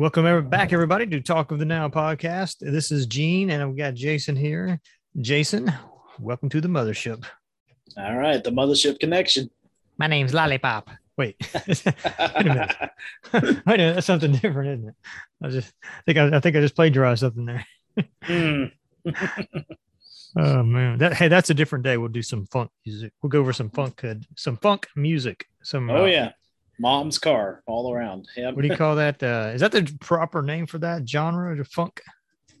Welcome back, everybody, to Talk of the Now podcast. This is Gene, and I've got Jason here. Jason, welcome to the mothership. All right, the mothership connection. My name's Lollipop. Wait, wait a minute. Wait a minute. That's something different, isn't it? I just I think I, I think I just plagiarized something there. Hmm. Oh man, that hey, that's a different day. We'll do some funk music. We'll go over some funk, uh, some funk music. Some Oh uh, yeah, mom's car all around. Yep. What do you call that? Uh, is that the proper name for that genre? The funk.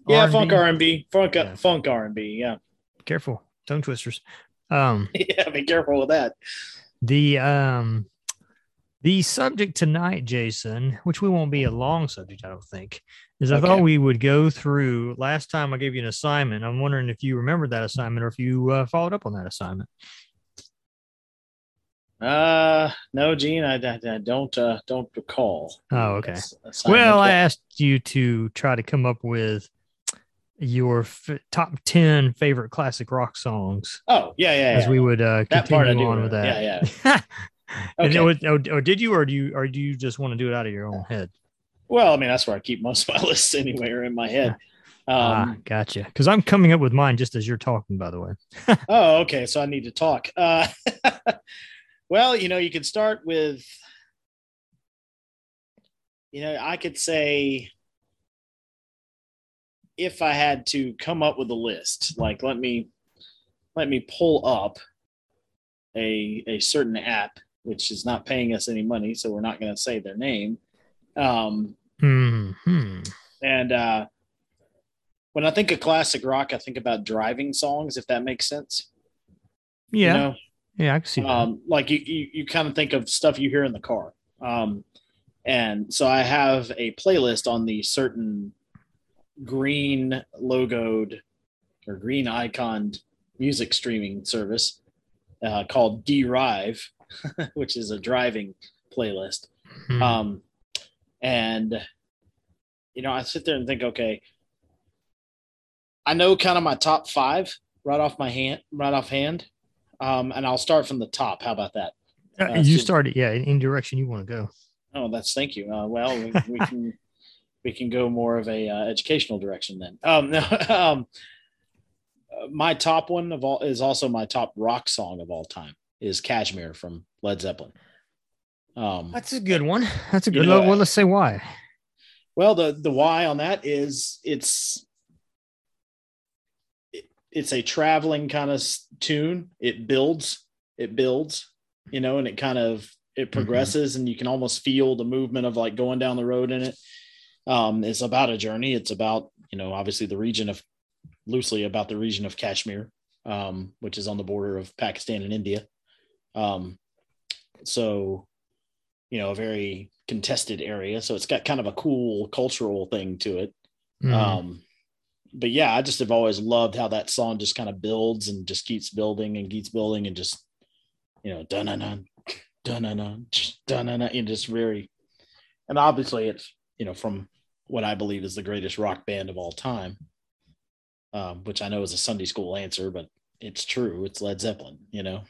yeah, R&B? funk R and B, funk Yeah. funk R and B. Yeah, Careful, tongue twisters. Um, yeah. Be careful with that. the um, the subject tonight, Jason, which we won't be a long subject, I don't think, is I thought we would go through. Last time I gave you an assignment. I'm wondering if you remember that assignment or if you uh, followed up on that assignment. Uh, no, Gene, I, I, I don't uh, don't recall. Oh, okay. Well, I asked you to try to come up with your f- top 10 favorite classic rock songs oh yeah, yeah, yeah. as yeah. we would uh, That continue on with that. Yeah, Yeah, and Okay. was, or, or did you, or do you, or do you just want to do it out of your own head? well, I mean that's where I keep most of my lists anyway, are in my head. ah, Um, gotcha. Because I'm coming up with mine just as you're talking, by the way. oh, okay. So I need to talk. Uh, well, you know, you can start with, you know, I could say if I had to come up with a list, like let me let me pull up a a certain app which is not paying us any money, so we're not going to say their name. Um, Hmm. and uh, when I think of classic rock, I think about driving songs, if that makes sense. You Yeah. know? Yeah. I can see that. um, like you, you, you kind of think of stuff you hear in the car. Um, and so I have a playlist on the certain green logoed or green iconed music streaming service uh, called Derive, which is a driving playlist. Hmm. Um, and you know, I sit there and think, okay, I know kind of my top five right off my hand, right off hand. Um, and I'll start from the top. How about that? Uh, uh, you so- started, yeah, in direction you want to go. Oh, that's thank you. Uh, well, we, we can we can go more of a uh, educational direction then. Um, no, um, my top one of all is also my top rock song of all time is Kashmir from Led Zeppelin. Um, That's a good one. That's a You good. know, well, let's say why. Well, the the why on that is it's it, it's a traveling kind of tune. It builds, it builds, you know, and it kind of it progresses, and you can almost feel the movement of like going down the road in it. Um, it's about a journey. It's about you know obviously the region of loosely about the region of Kashmir, um, which is on the border of Pakistan and India. Um, so you know a very contested area so it's got kind of a cool cultural thing to it Mhm. um but yeah i just have always loved how that song just kind of builds and just keeps building and keeps building and just you know dun dun dun dun dun dun dun and just very and obviously it's you know from what i believe is the greatest rock band of all time um, which i know is a sunday school answer but it's true it's led zeppelin you know?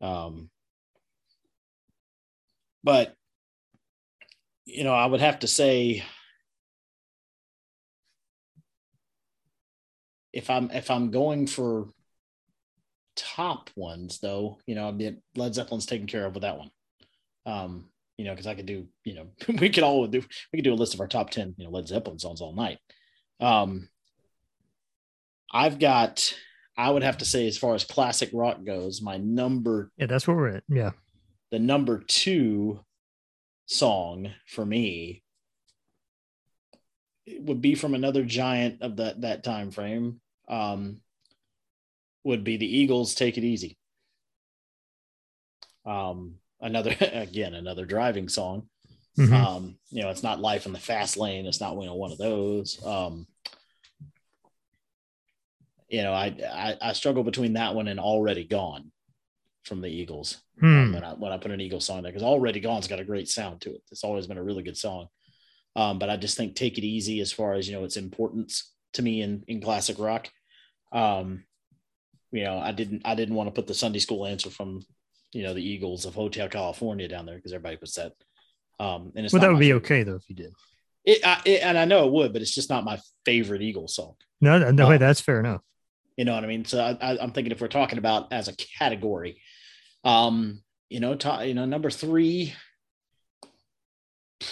Um but you know i would have to say if i'm if i'm going for top ones though you know i mean led zeppelin's taken care of with that one um you know because i could do you know we could all do we could do a list of our top 10 you know led zeppelin songs all night um i've got i would have to say as far as classic rock goes my number Yeah, that's where we're at. Yeah. the number two song for me it would be from another giant of that that time frame um would be the eagles take it easy um another again another driving song Mhm. um you know it's not life in the fast lane it's not you know one of those um you know i i, I struggle between that one and already gone from the eagles Hmm. um, when I when I put an Eagle song there because Already Gone's got a great sound to it. It's always been a really good song. Um, but I just think Take It Easy as far as you know its importance to me in in classic rock. Um, you know, I didn't I didn't want to put the Sunday school answer from you know the Eagles of Hotel California down there because everybody puts that. Um, and it's Well, that would be favorite. okay though if you did. It, I, it, and I know it would, but it's just not my favorite Eagles song. No, no, no Um, that's fair enough. You know what I mean? So I, I'm thinking if we're talking about as a category, um, you know, to, you know, number three,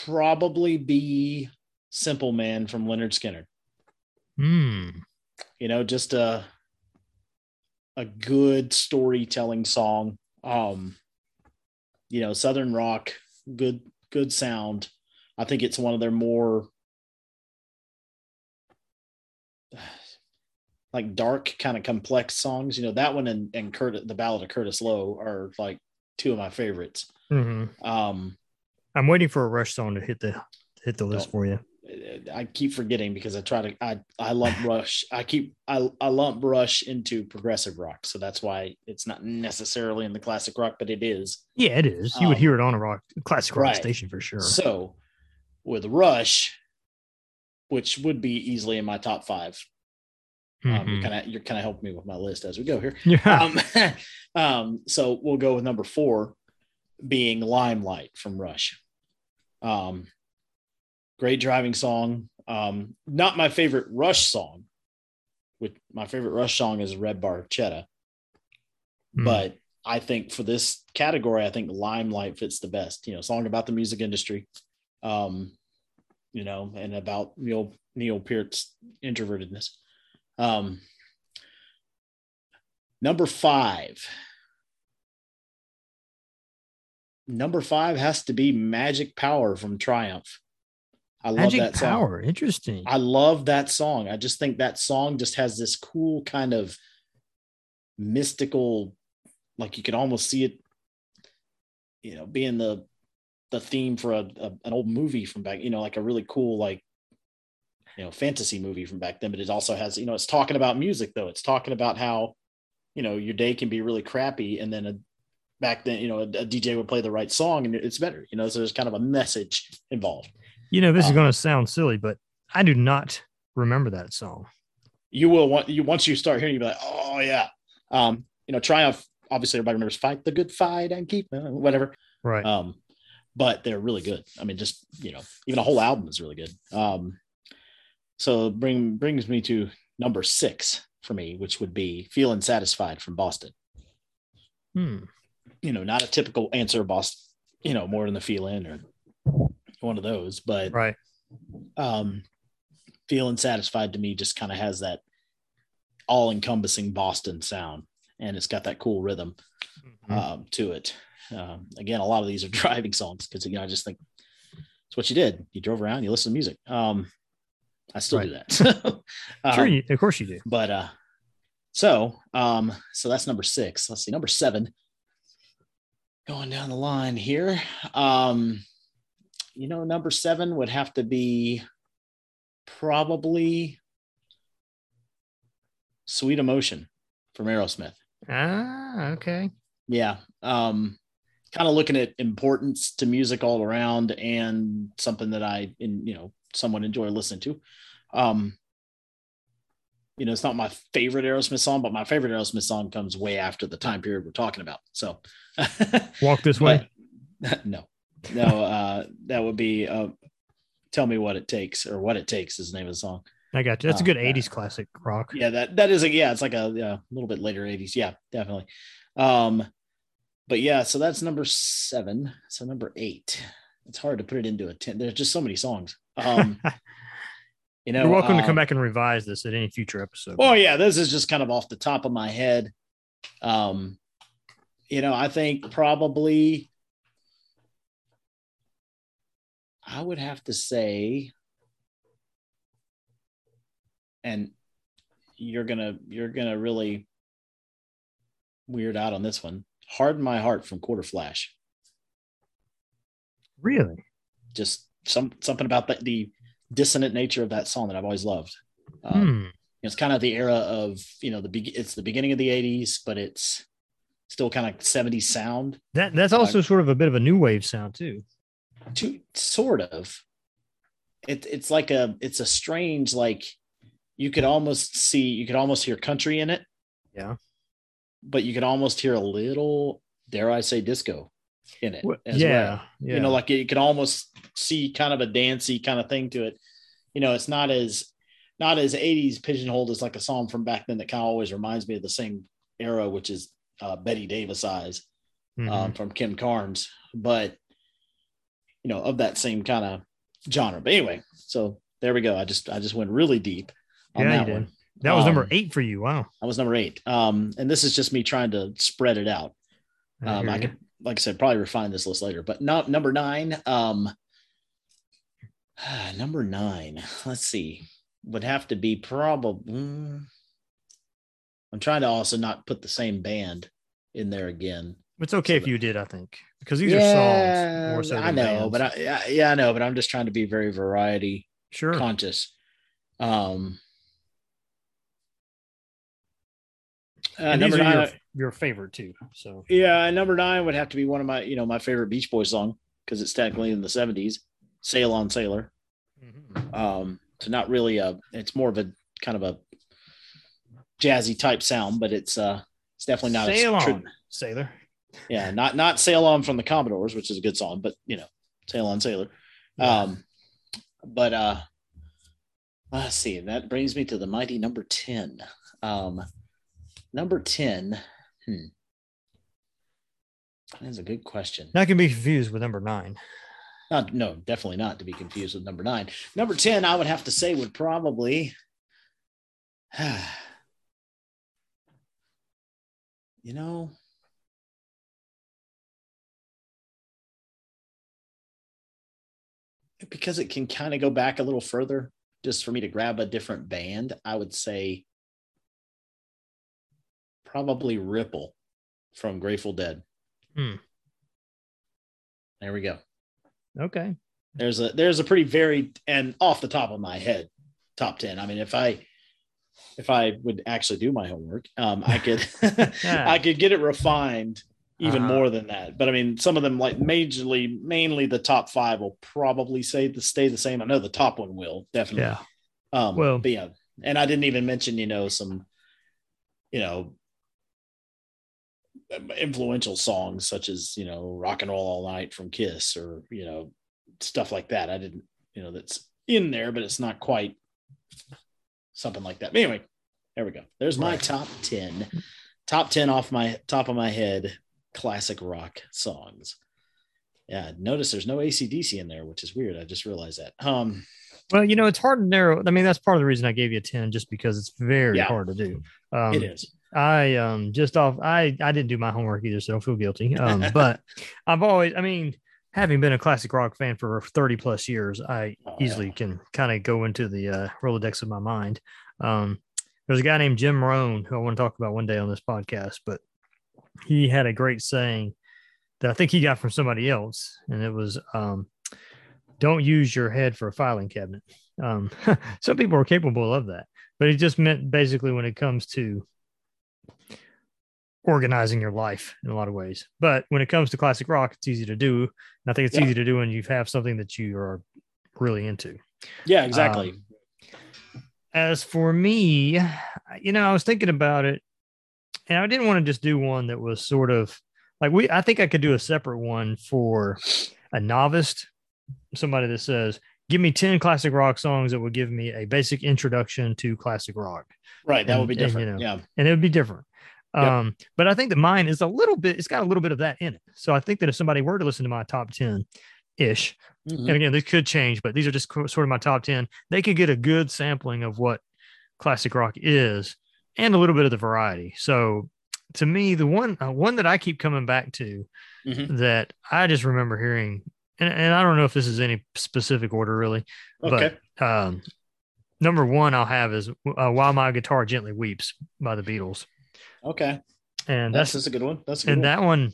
probably be "Simple Man" from Lynyrd Skynyrd. Hmm. You know, just a a good storytelling song. Um, you know, Southern rock, good good sound. I think it's one of their more like dark, kind of complex songs. You know, that one and and Curtis, the Ballad of Curtis Loew are like two of my favorites. hmm Um, I'm waiting for a Rush song to hit the hit the list for you. I keep forgetting because I try to I I lump Rush. I keep I I lump Rush into progressive rock, so that's why it's not necessarily in the classic rock, but it is. Yeah, it is. You would Um, hear it on a rock classic rock right. station for sure. So with Rush, which would be easily in my top five. Um, Mhm. you kind of you're kind of helping me with my list as we go here. Yeah. Um, um, so we'll go with number four, being Limelight from Rush. Um, great driving song. Um, not my favorite Rush song. With my favorite Rush song is Red Barchetta, Mm. but I think for this category, I think Limelight fits the best. You know, song about the music industry, um, you know, and about Neil Neil Peart's introvertedness. Um, number five. Number five has to be Magic Power from Triumph. I love Magic that song. Power. Interesting. I love that song. I just think that song just has this cool kind of mystical, like you could almost see it, you know, being the the theme for a, a- an old movie from back, you know, like a really cool like you know fantasy movie from back then. But it also has, you know, it's talking about music though. It's talking about how you know your day can be really crappy, and then a back then, you know, a, a DJ would play the right song and it's better. You know, so there's kind of a message involved. You know, this is um, going to sound silly, but I do not remember that song. you will want you once you start hearing, you'll be like, oh yeah. Um, you know, Triumph. Obviously, everybody remembers "Fight the Good Fight" and keep uh, whatever. Right. Um, but they're really good. I mean, just you know, even a whole album is really good. Um, so bring brings me to number six for me, which would be "Feeling Satisfied" from Boston. Hmm. You know, not a typical answer Boston. You know, more than the feeling or one of those, but Right. um, feeling satisfied to me just kind of has that all encompassing Boston sound and it's got that cool rhythm Mhm. um, to it. Um, again, a lot of these are driving songs because, you know, I just think it's what you did. You drove around, you listen to music. Um, I still do that. sure. Um, You, of course you do. but uh so um so that's number six let's see number seven going down the line here um you know number seven would have to be probably sweet emotion from aerosmith Ah, okay. yeah um kind of looking at importance to music all around and something that i in you know somewhat enjoy listening to um you know it's not my favorite aerosmith song but my favorite aerosmith song comes way after the time period we're talking about so Walk this way. But- no no uh that would be uh tell me what it takes or what it takes is the name of the song I got you. That's a Oh, good yeah. 80s classic rock. yeah that that is a yeah it's like a yeah, a little bit later 80s yeah definitely um but yeah so that's number seven so number eight it's hard to put it into a 10 there's just so many songs um you know You're welcome to um, come back and revise this at any future episode. Oh yeah, this is just kind of off the top of my head. Um, you know, I think probably I would have to say, and you're gonna you're gonna really weird out on this one. Harden my heart from Quarterflash. really? Just some something about that the dissonant nature of that song that I've always loved. Um, Hmm. it's kind of the era of you know the be- it's the beginning of the 80s but it's still kind of 70s sound That that's also sort of a bit of a new wave sound too. To sort of it, it's like a it's a strange like you could almost see you could almost hear country in it Yeah. but you could almost hear a little dare i say disco in it as yeah, well. yeah. You know, like you can almost see kind of a dancey kind of thing to it. You know, it's not as not as 80s pigeonholed as like a song from back then that kind of always reminds me of the same era, which is uh, Bette Davis Eyes Mhm. um, from Kim Carnes, but you know, of that same kind of genre. But anyway, so there we go. I just I just went really deep on Yeah, that one. that was number um, eight for you. Wow. That was number eight. Um, and this is just me trying to spread it out. I Um, I you. could, like I said, probably refine this list later. But not number nine. Um, number nine. Let's see. Would have to be probably. mm, I'm trying to also not put the same band in there again. It's okay so if you did, I think, because these are songs more so. I know, bands. but I, yeah, yeah, I know, but I'm just trying to be very variety sure. conscious. Um, uh, and these number are your, nine, your favorite too. So yeah, number nine would have to be one of my, you know, my favorite Beach Boys song because it's technically in the '70s. "Sail on Sailor." Mhm. Um, so not really a, it's more of a kind of a jazzy type sound, but it's uh, it's definitely not sail a, on, sailor. Yeah, not not "Sail On" from the Commodores, which is a good song, but you know, "Sail on Sailor." Um, but uh, let's see. That brings me to the mighty number ten. Um, number ten. Hmm. That's a good question. That can be confused with number nine. Not, no, definitely not to be confused with number nine. Number ten, I would have to say, would probably. you know. Because it can kind of go back a little further, just for me to grab a different band, I would say probably Ripple from Grateful Dead. Hmm. There we go. Okay. There's a there's a pretty varied and off the top of my head top 10. I mean, if I if I would actually do my homework, um, I could I could get it refined even Uh-huh. more than that. But I mean, some of them like majorly, mainly the top five will probably say to stay the same. I know the top one will definitely. Yeah. Um, Well- but yeah, and I didn't even mention, you know, some, you know, influential songs such as you know "Rock and Roll All Night" from Kiss, or you know, stuff like that. I didn't, you know, that's in there, but it's not quite something like that. But anyway, there we go. There's my Right. top ten, top ten off my top of my head, classic rock songs. Yeah, notice there's no ACDC in there, which is weird. I just realized that. Um, Well, you know, it's hard to narrow. I mean, that's part of the reason I gave you a 10, just because it's very Yeah. hard to do. Um, it is. I um just off I I didn't do my homework either, so don't feel guilty. Um, but I've always I mean, having been a classic rock fan for 30 plus years, I Oh, yeah. easily can kind of go into the uh Rolodex of my mind. Um there's a guy named Jim Rohn who I want to talk about one day on this podcast, but he had a great saying that I think he got from somebody else, and it was um don't use your head for a filing cabinet. Um, some people are capable of that, but it just meant basically when it comes to organizing your life in a lot of ways. But when it comes to classic rock, it's easy to do. And I think it's Yeah. easy to do when you have something that you are really into. Yeah, exactly. Um, as for me, you know, I was thinking about it and I didn't want to just do one that was sort of like we, I think I could do a separate one for a novice, somebody that says, give me 10 classic rock songs that would give me a basic introduction to classic rock. right. That would be and- and, you different. know, yeah. and it would be different. Yep. Um, but I think that mine is a little bit, it's got a little bit of that in it. So I think that if somebody were to listen to my top 10 ish, Mhm. and again, this could change, but these are just co- sort of my top 10. They could get a good sampling of what classic rock is and a little bit of the variety. So to me, the one, uh, one that I keep coming back to Mhm. that I just remember hearing, and, and I don't know if this is any specific order really, Okay. but um, number one I'll have is uh, While My Guitar Gently Weeps by the Beatles. okay. And That's, that's a good one. That's good and one. that one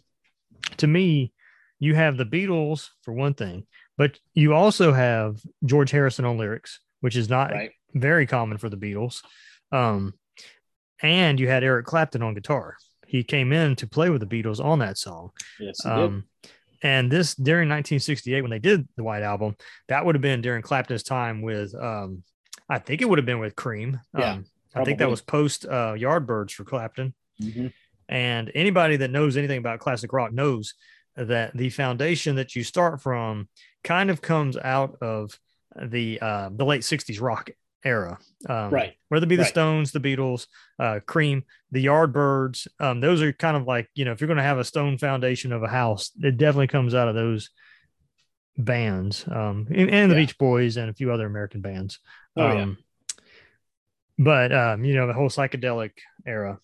to me you have the beatles for one thing but you also have george harrison on lyrics which is not right. very common for the beatles um, and you had eric clapton on guitar. He came in to play with the beatles on that song. Yes, um, and this during 1968 when they did the white album that would have been during clapton's time with um, i think it would have been with cream. Yeah, um, i think that was post uh, yardbirds for clapton. Mhm. and anybody that knows anything about classic rock knows that the foundation that you start from kind of comes out of the uh, the late '60s rock era, um, Right. Whether it be the Right. Stones, the Beatles, uh, Cream, the Yardbirds, um, those are kind of like you know if you're going to have a stone foundation of a house, it definitely comes out of those bands, um, and, and the Yeah. Beach Boys and a few other American bands. Oh, yeah. um, But um, you know the whole psychedelic era.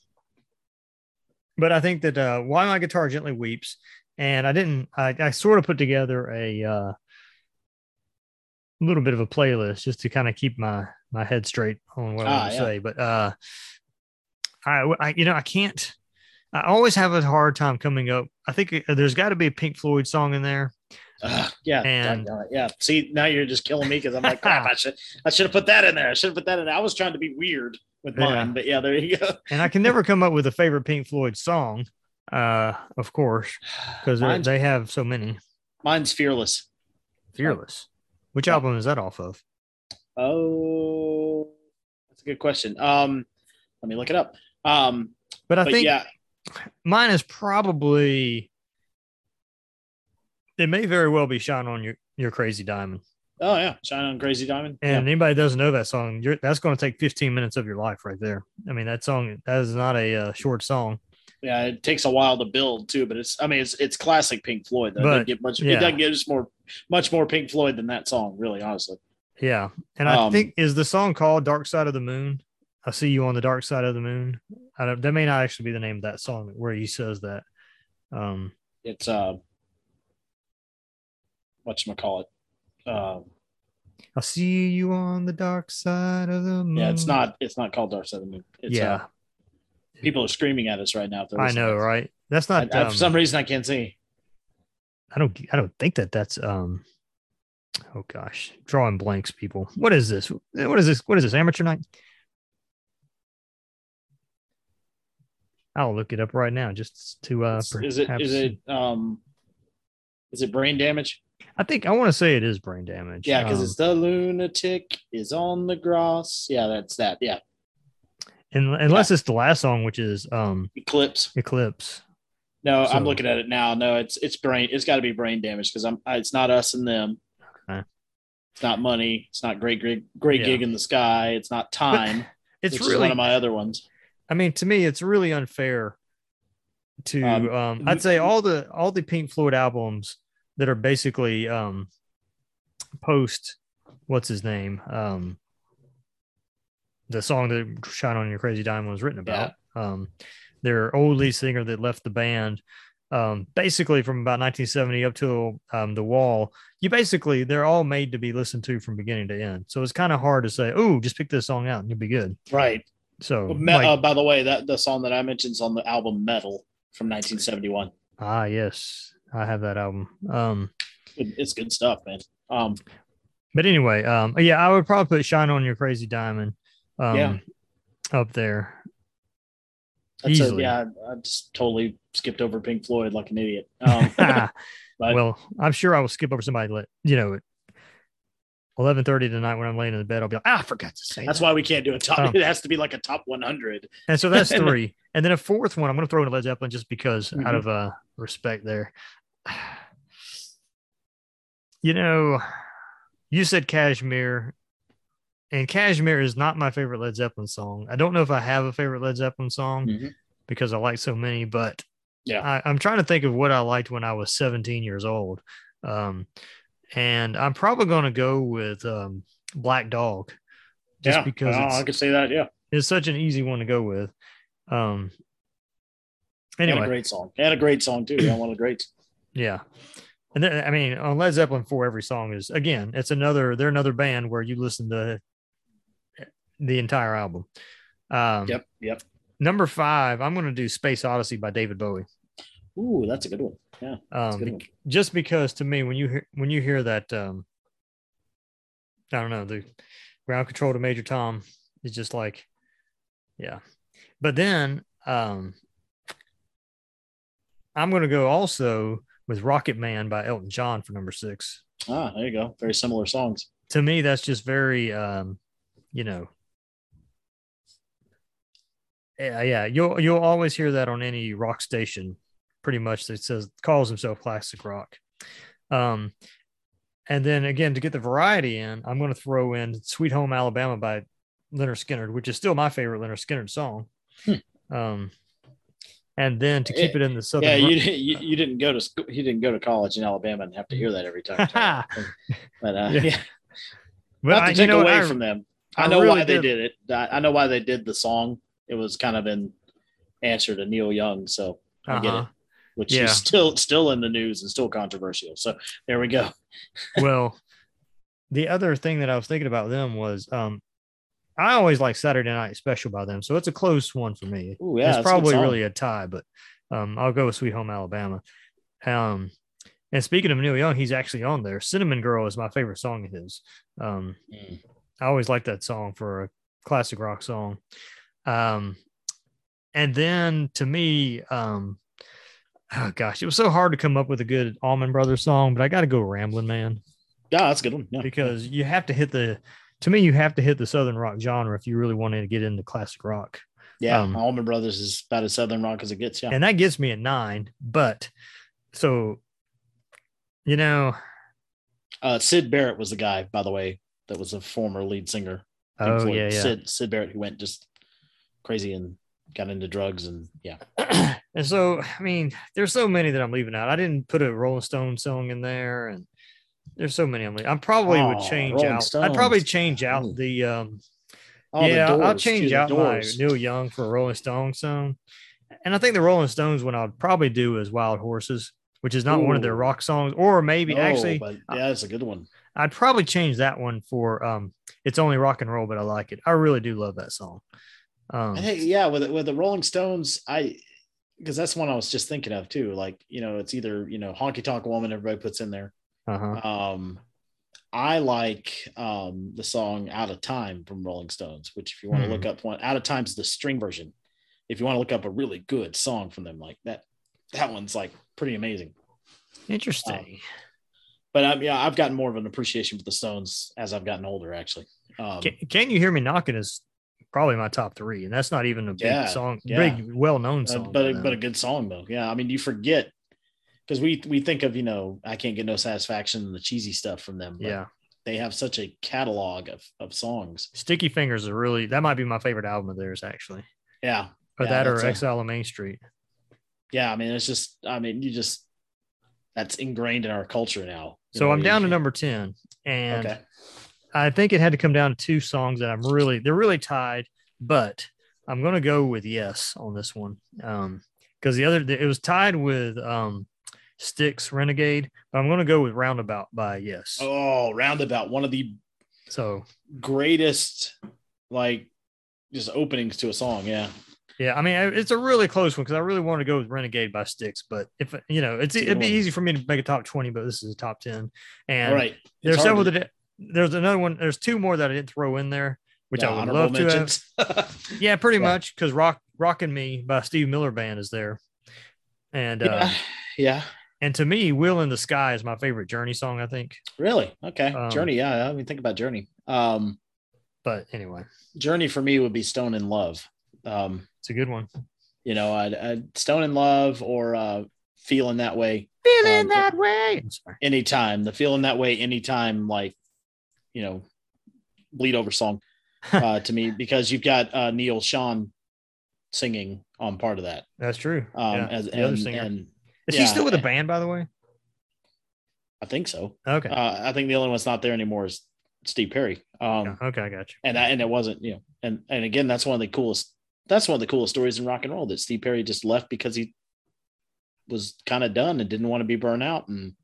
But I think that uh, "Why My Guitar Gently Weeps," and I didn't. I, I sort of put together a uh, little bit of a playlist just to kind of keep my my head straight on what I Ah, want to yeah. say. But uh, I, I, you know, I can't. I always have a hard time coming up. I think uh, there's got to be a Pink Floyd song in there. Ugh, yeah, And- yeah. See, now you're just killing me because I'm like, crap. I should, I should have put that in there. I should have put that in. there. I was trying to be weird with Yeah. mine, but yeah, there you go. and I can never come up with a favorite Pink Floyd song, uh, of course, because they have so many. mine's fearless. Fearless. Which Yeah. album is that off of? Oh, that's a good question. Um, let me look it up. Um, But I but think yeah, mine is probably. It may very well be "Shine on Your Your Crazy Diamond." oh yeah, shine on crazy diamond. And yeah. anybody doesn't know that song, you're, that's going to take 15 minutes of your life right there. I mean, that song that is not a uh, short song. yeah, it takes a while to build too, but it's I mean it's it's classic Pink Floyd. Though. It But, doesn't get much. yeah. It doesn't get us more much more Pink Floyd than that song, really, honestly. Yeah, and I Um, think is the song called "Dark Side of the Moon." I see you on the dark side of the moon. I don't, that may not actually be the name of that song where he says that. Um, It's uh, what you call it? Um, I see you on the dark side of the moon. yeah, it's not it's not called Dark Side of the Moon. It's, yeah, uh, people are screaming at us right now. I know, right? That's not. I- um, for some reason, I can't see. I don't. I don't think that that's. Um. Oh gosh, drawing blanks, people. What is this? What is this? What is this? Amateur night? I'll look it up right now just to. uh is it is it um, is it brain damage? I think I want to say it is brain damage. Yeah, because Um, it's the lunatic is on the grass. Yeah, that's that. Yeah, un- unless it's the last song, which is um Eclipse. Eclipse. No, So- I'm looking at it now. No, it's it's brain. It's got to be brain damage because I'm. It's not us and them. Okay. It's not money. It's not great, great, great Yeah. gig in the sky. It's not time. It's really. one of my other ones. I mean, to me, it's really unfair to. Um, Um, I'd say all the all the Pink Floyd albums that are basically um post what's his name um the song that "Shine on Your Crazy Diamond" was written about. Um, their old lead singer that left the band. Um, basically from about 1970 up till um, the wall, you basically they're all made to be listened to from beginning to end. So it's kind of hard to say, "Oh, just pick this song out and you'll be good." Right. So, Well, Me- like- uh, by the way, that the song that I mentioned is on the album Meddle from 1971. Ah, yes, I have that album. Um, It's good stuff, man. Um, but anyway, um, yeah, I would probably put "Shine on Your Crazy Diamond," um, Yeah. up there. That's a, yeah, I just totally skipped over Pink Floyd like an idiot. Um, but well, I'm sure I will skip over somebody. Let you know at 11:30 tonight when I'm laying in the bed, I'll be like, ah, I forgot to say. that's that." why we can't do a top. Um, it has to be like a top 100. And so that's three, and then a fourth one. I'm going to throw in Led Zeppelin just because, out Mhm. of uh, respect there. You know, you said Kashmir, and Kashmir is not my favorite Led Zeppelin song. I don't know if I have a favorite Led Zeppelin song Mhm. because I like so many, but Yeah. I, I'm trying to think of what I liked when I was 17 years old. Um, and I'm probably going to go with um, Black Dog just yeah, because it's, I could say that. Yeah, it's such an easy one to go with. Um, and a anyway, great song, and a great song too. Yeah, one of the greats. yeah. And then, I mean, on Led Zeppelin 4, every song is, again, it's another, they're another band where you listen to the entire album. Um, Yep, yep. Number five, I'm going to do Space Odyssey by David Bowie. Ooh, that's a good one. Yeah, Um, good one. just because to me, when you hear when you hear that, um, I don't know, the ground control to Major Tom is just like, yeah. But then, um, I'm going to go also with Rocket Man by Elton John for number six. Ah, there you go. Very similar songs. To me, that's just very, um, you know, yeah, yeah. You'll you'll always hear that on any rock station pretty much that says calls himself classic rock. Um, and then again to get the variety in, I'm going to throw in "Sweet Home Alabama" by Lynyrd Skynyrd, which is still my favorite Lynyrd Skynyrd song. Hmm. Um, and then to keep it in the southern. Yeah, you, you, you didn't go to school. You didn't go to college in Alabama and have to hear that every time. but uh, yeah. yeah. But Not to I, take know, away I, from them. I, I know really why did. they did it. I know why they did the song. It was kind of an answer to Neil Young, so I uh-huh. get it. Uh-huh. Which yeah. is still still in the news and still controversial. So there we go. well, the other thing that I was thinking about them was um, I always like Saturday Night Special by them, so it's a close one for me. Ooh, yeah, it's probably really a tie, but um, I'll go with Sweet Home Alabama. Um, and speaking of Neil Young, he's actually on there. Cinnamon Girl is my favorite song of his. Um, mm. I always like that song for a classic rock song. Um, and then to me, um, oh gosh, it was so hard to come up with a good Allman Brothers song, but I got to go Ramblin' Man. Yeah, that's a good one. Yeah. Because you have to hit the to me, you have to hit the Southern rock genre if you really want to get into classic rock. Yeah, um, Allman Brothers is about as Southern rock as it gets. Yeah, and that gets me a nine. But so, you know, uh, Syd Barrett was the guy, by the way, that was a former lead singer. Oh yeah, yeah. Syd Syd Barrett who went just crazy and got into drugs and yeah. and so, I mean, there's so many that I'm leaving out. I didn't put a Rolling Stone song in there, and there's so many. I'm. I probably oh, would change Rolling out. Stones. I'd probably change out Ooh. the um oh, yeah, the I'll change out my Neil Young for a Rolling Stone song. And I think the Rolling Stones one I'd probably do is Wild Horses, which is not Ooh. one of their rock songs, or maybe no, actually yeah, that's a good one. I'd probably change that one for um it's only rock and roll, but I like it. I really do love that song. Um, think yeah, with with the Rolling Stones, I because that's one I was just thinking of too. Like, you know, it's either, you know, honky tonk woman everybody puts in there, uh-huh. Um, I like um, the song "Out of Time" from Rolling Stones, which if you want to look hmm. up one, "Out of Time" is the string version. If you want to look up a really good song from them, like that, that one's like pretty amazing. Interesting. Um, but um, yeah, I've gotten more of an appreciation for the Stones as I've gotten older. Actually, um, can, can, you hear me knocking? Is probably my top three, and that's not even a big yeah, song, yeah. big well-known song, uh, but but a good song though. Yeah, I mean, you forget because we we think of you know I can't get no satisfaction and the cheesy stuff from them. yeah, they have such a catalog of of songs. Sticky Fingers are really that might be my favorite album of theirs actually. Yeah, but yeah, that or Exile on Main Street. Yeah, I mean it's just I mean you just that's ingrained in our culture now. So know, I'm down to number ten, and okay. I think it had to come down to two songs that I'm really they're really tied, but I'm going to go with yes on this one. Um, because the other it was tied with um Styx Renegade, but I'm going to go with Roundabout by Yes. Oh, Roundabout, one of the so greatest like just openings to a song. Yeah. Yeah, I mean it's a really close one because I really want to go with Renegade by Styx, but if you know, it's it'd be easy for me to make a top twenty, but this is a top ten. And right. there's several to... that there's another one. There's two more that I didn't throw in there, which I would love mentions. to have. yeah, pretty yeah. much because Rock Rockin' Me by Steve Miller Band is there, and yeah, uh, yeah. And to me, Wheel in the Sky is my favorite Journey song, I think. Really? Okay. Um, Journey. Yeah. I mean, think about Journey. Um, but anyway, Journey for me would be Stone in Love. Um, it's a good one. You know, I'd, I'd Stone in Love or uh, Feeling That Way. Feeling um, That Way. Anytime. The Feeling That Way, anytime, like, you know, bleed over song uh, to me because you've got uh, Neal Schon singing on part of that. That's true. Um, yeah, as, the and, other singer. And, is yeah. he still with a band, by the way? I think so. Okay. Uh, I think the only one's not there anymore is Steve Perry. Um, okay, I got you. And and it wasn't, you know, and and again, that's one of the coolest. That's one of the coolest stories in rock and roll that Steve Perry just left because he was kind of done and didn't want to be burned out, and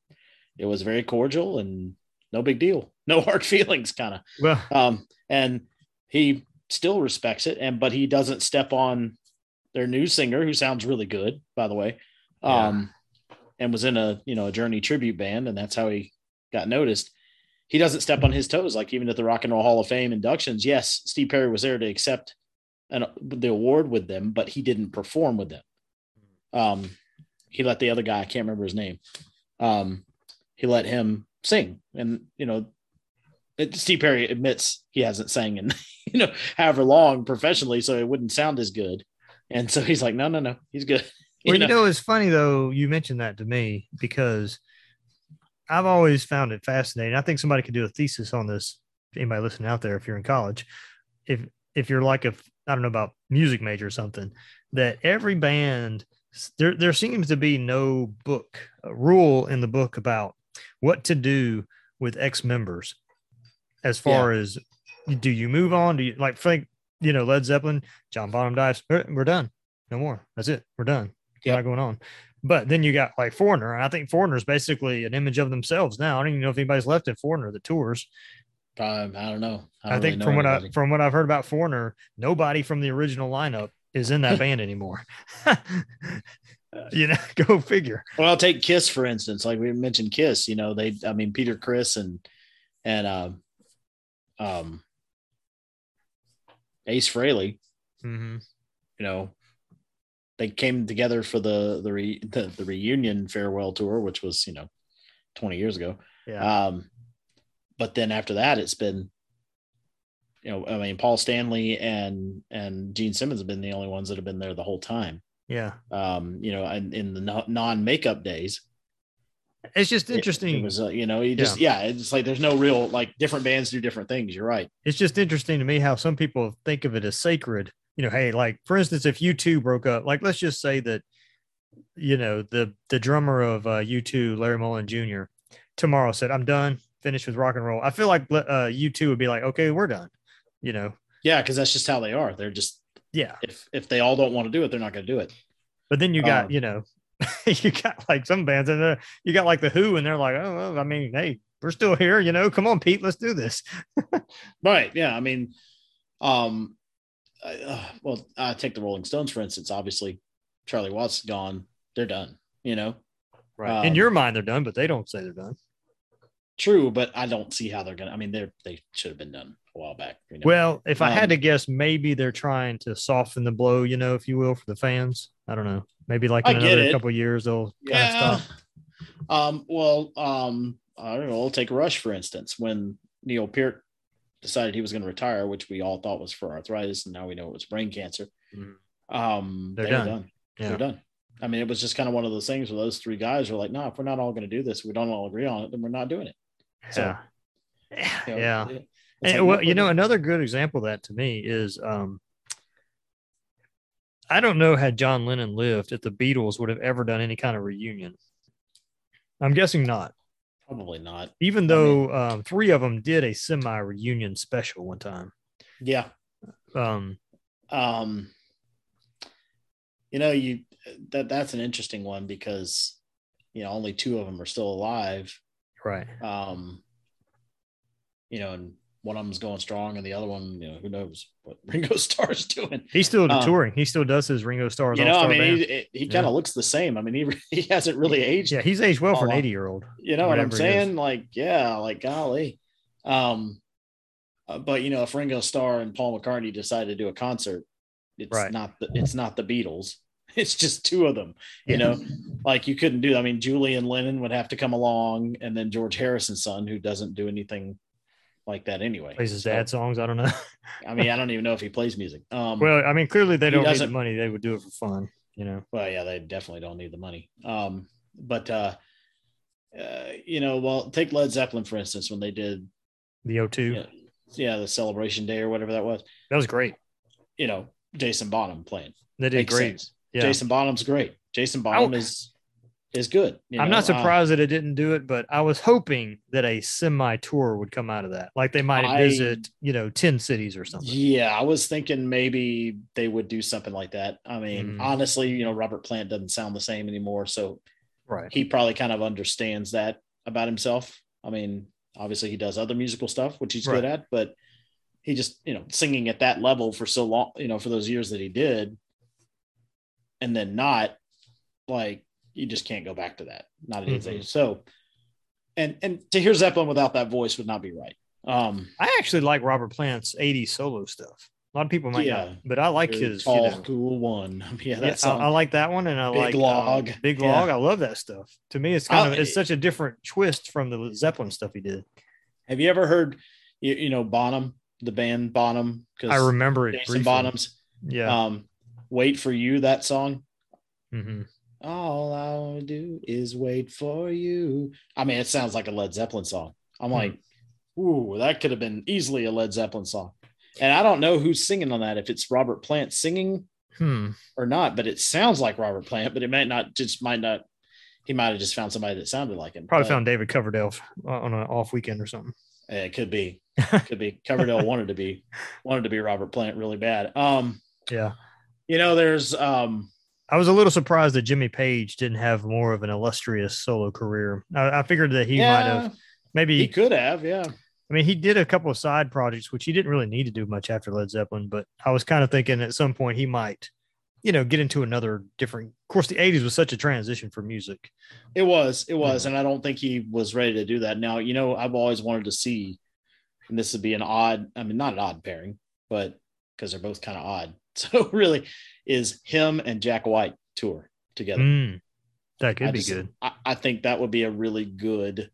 it was very cordial and no big deal, no hard feelings, kind of. Well, um, and he still respects it, and but he doesn't step on their new singer who sounds really good, by the way um, yeah. and was in a you know a Journey tribute band, and that's how he got noticed. He doesn't step on his toes, like even at the Rock and Roll Hall of Fame inductions. Yes, Steve Perry was there to accept an, the award with them, but he didn't perform with them. Um, he let the other guy, I can't remember his name, um, he let him sing, and you know Steve Perry admits he hasn't sang in you know however long professionally, so it wouldn't sound as good. And so he's like, no, no, no, he's good. Well, you know, it's funny though. You mentioned that to me because I've always found it fascinating. I think somebody could do a thesis on this. Anybody listening out there, if you're in college, if if you're like a I don't know about music major or something, that every band there there seems to be no book uh, rule in the book about what to do with ex members as far yeah. as do you move on? Do you like Frank, you know, Led Zeppelin, John Bonham dies, we're done. No more. That's it. We're done. Yep. Not going on. But then you got like Foreigner. I think Foreigner is basically an image of themselves now. I don't even know if anybody's left at Foreigner the tours. Um, I don't know. I, don't I think really know from anybody. what I from what I've heard about Foreigner, nobody from the original lineup is in that band anymore. you know, go figure. Well, I'll take Kiss for instance. Like we mentioned, Kiss. You know, they. I mean, Peter Criss, and and um, um, Ace Frehley. Mm-hmm. You know, they came together for the the, re, the the reunion farewell tour, which was you know, twenty years ago. Yeah. Um, but then after that, it's been, you know, I mean, Paul Stanley and and Gene Simmons have been the only ones that have been there the whole time. Yeah. Um, you know, and in the non makeup days, it's just interesting. It, it was, uh, you know, you just, yeah. yeah, it's like there's no real, like different bands do different things. You're right. It's just interesting to me how some people think of it as sacred. You know, hey, like for instance, if U2 broke up, like let's just say that, you know, the the drummer of uh, U2, Larry Mullen Jr., tomorrow said, I'm done, finished with rock and roll. I feel like uh, U2 would be like, okay, we're done, you know? Yeah, because that's just how they are. They're just, yeah. If if they all don't want to do it, they're not going to do it. But then you got, um, you know, you got like some bands and you got like the Who, and they're like, oh, I mean, hey, we're still here, you know. Come on, Pete, let's do this. right? Yeah. I mean, um, uh, well, I take the Rolling Stones for instance. Obviously, Charlie Watts is gone. They're done. You know. Right. Um, In your mind, they're done, but they don't say they're done. True, but I don't see how they're gonna. I mean, they they should have been done a while back. You know? Well, if I had um, to guess, maybe they're trying to soften the blow, you know, if you will, for the fans. I don't know. Maybe like in I another couple years they'll yeah. Um, well, um, I don't know. I'll take Rush for instance. When Neil Peart decided he was going to retire, which we all thought was for arthritis, and now we know it was brain cancer. Mm-hmm. Um, they're, they're done. done. Yeah. They're done. I mean, it was just kind of one of those things where those three guys were like, "No, nah, if we're not all going to do this, we don't all agree on it, then we're not doing it." So, yeah. You know, yeah. And, well, you know, another good example of that to me is um, I don't know had John Lennon lived if the Beatles would have ever done any kind of reunion. I'm guessing not. Probably not. Even though um, three of them did a semi reunion special one time. Yeah. Um, um, you know, you that that's an interesting one because you know only two of them are still alive Right. Um, you know, and one of them's going strong, and the other one, you know, who knows what Ringo Starr's doing? He's still um, touring. He still does his Ringo Starr. You know, I mean, band. he, he kind of yeah. looks the same. I mean, he he hasn't really aged. Yeah, he's aged well for an eighty year old. You know what I'm saying? Like, yeah, like golly. Um, uh, but you know, if Ringo Starr and Paul McCartney decide to do a concert, it's right. not the, it's not the Beatles. it's just two of them you know like you couldn't do i mean julian lennon would have to come along and then george harrison's son who doesn't do anything like that anyway plays his so, dad songs i don't know i mean i don't even know if he plays music um well i mean clearly they don't need the money they would do it for fun you know well yeah they definitely don't need the money um but uh uh, you know, well, take Led Zeppelin for instance, when they did the O2, yeah, yeah, the celebration day or whatever that was. That was great. You know, Jason Bonham playing. They did Makes great. Yeah. Jason Bonham's great. Jason Bonham is is good. Know? I'm not surprised uh, that it didn't do it, but I was hoping that a semi tour would come out of that. Like they might I, visit, you know, 10 cities or something. Yeah, I was thinking maybe they would do something like that. I mean, mm. honestly, you know, Robert Plant doesn't sound the same anymore. So right. he probably kind of understands that about himself. I mean, obviously he does other musical stuff, which he's right. good at, but he just, you know, singing at that level for so long, you know, for those years that he did, and then not like you just can't go back to that not at his mm-hmm. age so and and to hear zeppelin without that voice would not be right um i actually like robert plant's 80s solo stuff a lot of people might yeah, not, but I like his tall, you know, cool one. Yeah, that's yeah, I, I, like that one, and I big like log, um, big log. Yeah. I love that stuff. To me, it's kind of it's such a different twist from the Zeppelin stuff he did. Have you ever heard, you, you know, Bonham, the band Bonham? Because I remember it. Jason Bonham's. Yeah. Um, Wait for You, that song. hmm All I want to do is wait for you. I mean, it sounds like a Led Zeppelin song. I'm Hmm. like, ooh, that could have been easily a Led Zeppelin song. And I don't know who's singing on that, if it's Robert Plant singing Hmm. or not, but it sounds like Robert Plant, but it might not, just might not, he might have just found somebody that sounded like him. Probably But, found David Coverdale on an off weekend or something. eh, It could be, could be. Coverdale wanted to be, wanted to be Robert Plant really bad. Um, Yeah. you know, there's, um, I was a little surprised that Jimmy Page didn't have more of an illustrious solo career. I, I figured that he might have maybe. he could have, yeah. I mean, he did a couple of side projects, which he didn't really need to do much after Led Zeppelin. But I was kind of thinking at some point he might, you know, get into another different. Of course, the '80s was such a transition for music. It was, it was, and I don't think he was ready to do that. Now, you know, I've always wanted to see, and this would be an odd, I mean, not an odd pairing, but because they're both kind of odd. So really, is him and Jack White tour together. Mm, that could I be just- good. I, I think that would be a really good,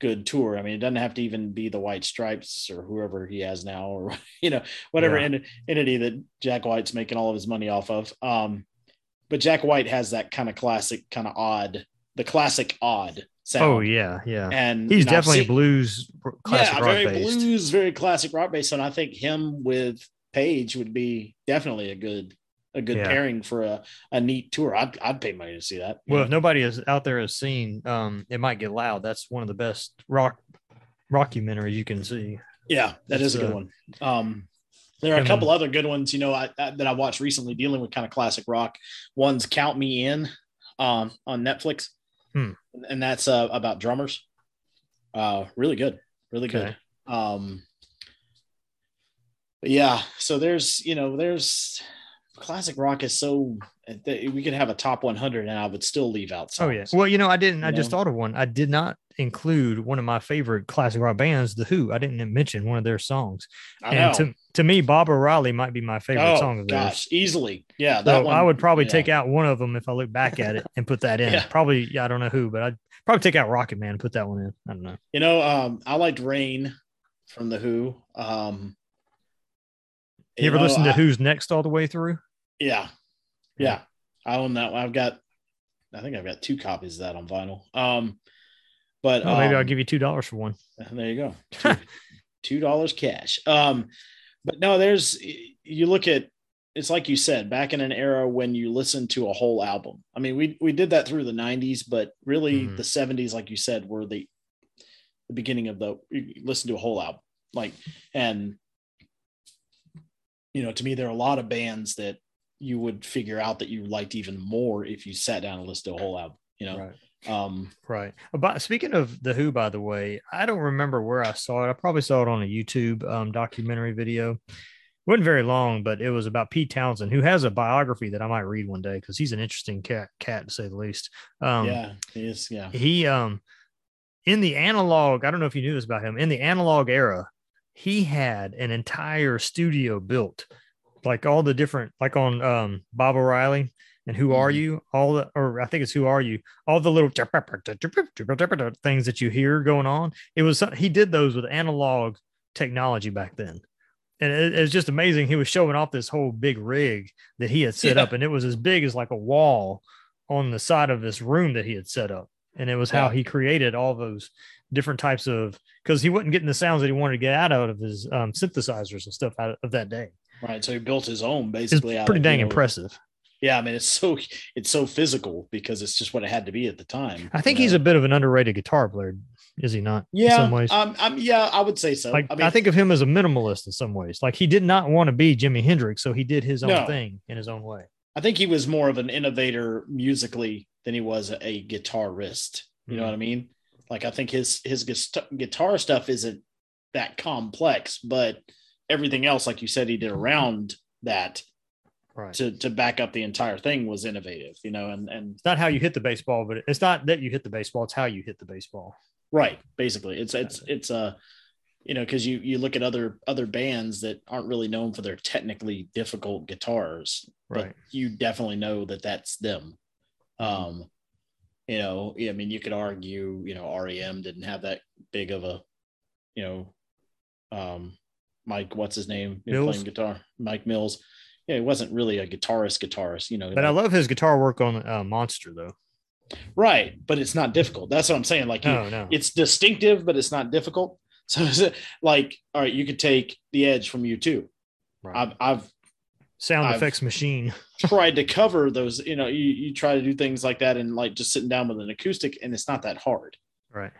good tour. I mean, it doesn't have to even be the White Stripes or whoever he has now, or you know, whatever Yeah. ent- entity that Jack White's making all of his money off of. Um, but Jack White has that kind of classic, kind of odd, the classic odd sound. Oh yeah, yeah. and He's definitely seen- blues, classic yeah, rock very based. blues, very classic rock based. And I think him with Page would be definitely a good a good Yeah. pairing for a, a neat tour. I'd I'd pay money to see that. Well, know? if nobody is out there has seen, um, it might get loud. That's one of the best rock rockumentaries you can see. Yeah, that is a good uh, one. Um, there are a couple other good ones, you know, I, I, that I watched recently dealing with kind of classic rock. One's "Count Me In" um, on Netflix, Hmm. and that's uh, about drummers. Uh, really good, really good. Okay. Um, yeah, so there's you know there's classic rock is so we could have a top 100 and I would still leave out. Oh yeah. Well, you know, I didn't. I You just know? thought of one. I did not include one of my favorite classic rock bands, The Who. I didn't mention one of their songs. I know. To, to me, Baba O'Riley might be my favorite oh song of theirs. gosh, easily, yeah. That So one, I would probably yeah. take out one of them if I look back at it and put that in. Yeah. Probably, yeah, I don't know who, but I'd probably take out Rocket Man and put that one in. I don't know. You know, um, I liked Rain from the Who. Um, You, ever know, listen to I- Who's Next all the way through? Yeah, yeah. I own that one. I've got, I think I've got two copies of that on vinyl. Um, but Oh, maybe I'll um, give you two dollars for one. There you go. Two- Two dollars cash. Um, but no, there's you look at it's like you said, back in an era when you listen to a whole album. I mean, we we did that through the 90s, but really Mhm. the 70s, like you said, were the the beginning of the you listen to a whole album. Like and you know, to me, there are a lot of bands that you would figure out that you liked even more if you sat down and listened to a whole album, you know. Right. Um Right. About speaking of the Who, by the way, I don't remember where I saw it. I probably saw it on a YouTube um, documentary video. It wasn't very long, but it was about Pete Townshend, who has a biography that I might read one day because he's an interesting cat, cat to say the least. Um, yeah, it is, yeah. he um in the analog i don't know if you knew this about him in the analog era he had an entire studio built like all the different like on um baba o'riley and who are Mhm. you? All the or i think it's who are you? All the little things that you hear going on. It was he did those with analog technology back then. And it, it was just amazing. He was showing off this whole big rig that he had set Yeah. up and it was as big as like a wall on the side of this room that he had set up. And it was how he created all those different types of because he wasn't getting the sounds that he wanted to get out of his um, synthesizers and stuff out of that day. Right. So he built his own It's basically. out pretty dang you know, impressive. Yeah, I mean it's so it's so physical because it's just what it had to be at the time. I think you he's know? a bit of an underrated guitar player, is he not? yeah. in some ways. Um, I'm yeah, I would say so. like I I, think of him as a minimalist in some ways. Like he did not want to be Jimi Hendrix, so he did his own No. thing in his own way. I think he was more of an innovator musically than he was a, guitarist. You know Mhm. what I mean? Like I think his his guitar, stuff isn't that complex, but everything else, like you said, he did around that Right. to to back up the entire thing was innovative. You know, and and It's not how you hit the baseball, but it's not that you hit the baseball; it's how you hit the baseball. right basically it's it's it's a you know because you you look at other other bands that aren't really known for their technically difficult guitars Right. but you definitely know that that's them um you know i mean you could argue you know rem didn't have that big of a you know um mike what's his name you know, Mills? playing guitar mike mills yeah, he wasn't really a guitarist, guitarist, you know. But I love his guitar work on uh, Monster though. right, but it's not difficult. That's what I'm saying. Like, you- No, no. it's distinctive, but it's not difficult. So, is it like, all right, you could take the edge from U2. Right. I've, I've Sound I've- effects machine. tried to cover those, you know, you, you try to do things like that and like just sitting down with an acoustic, and it's not that hard, Right.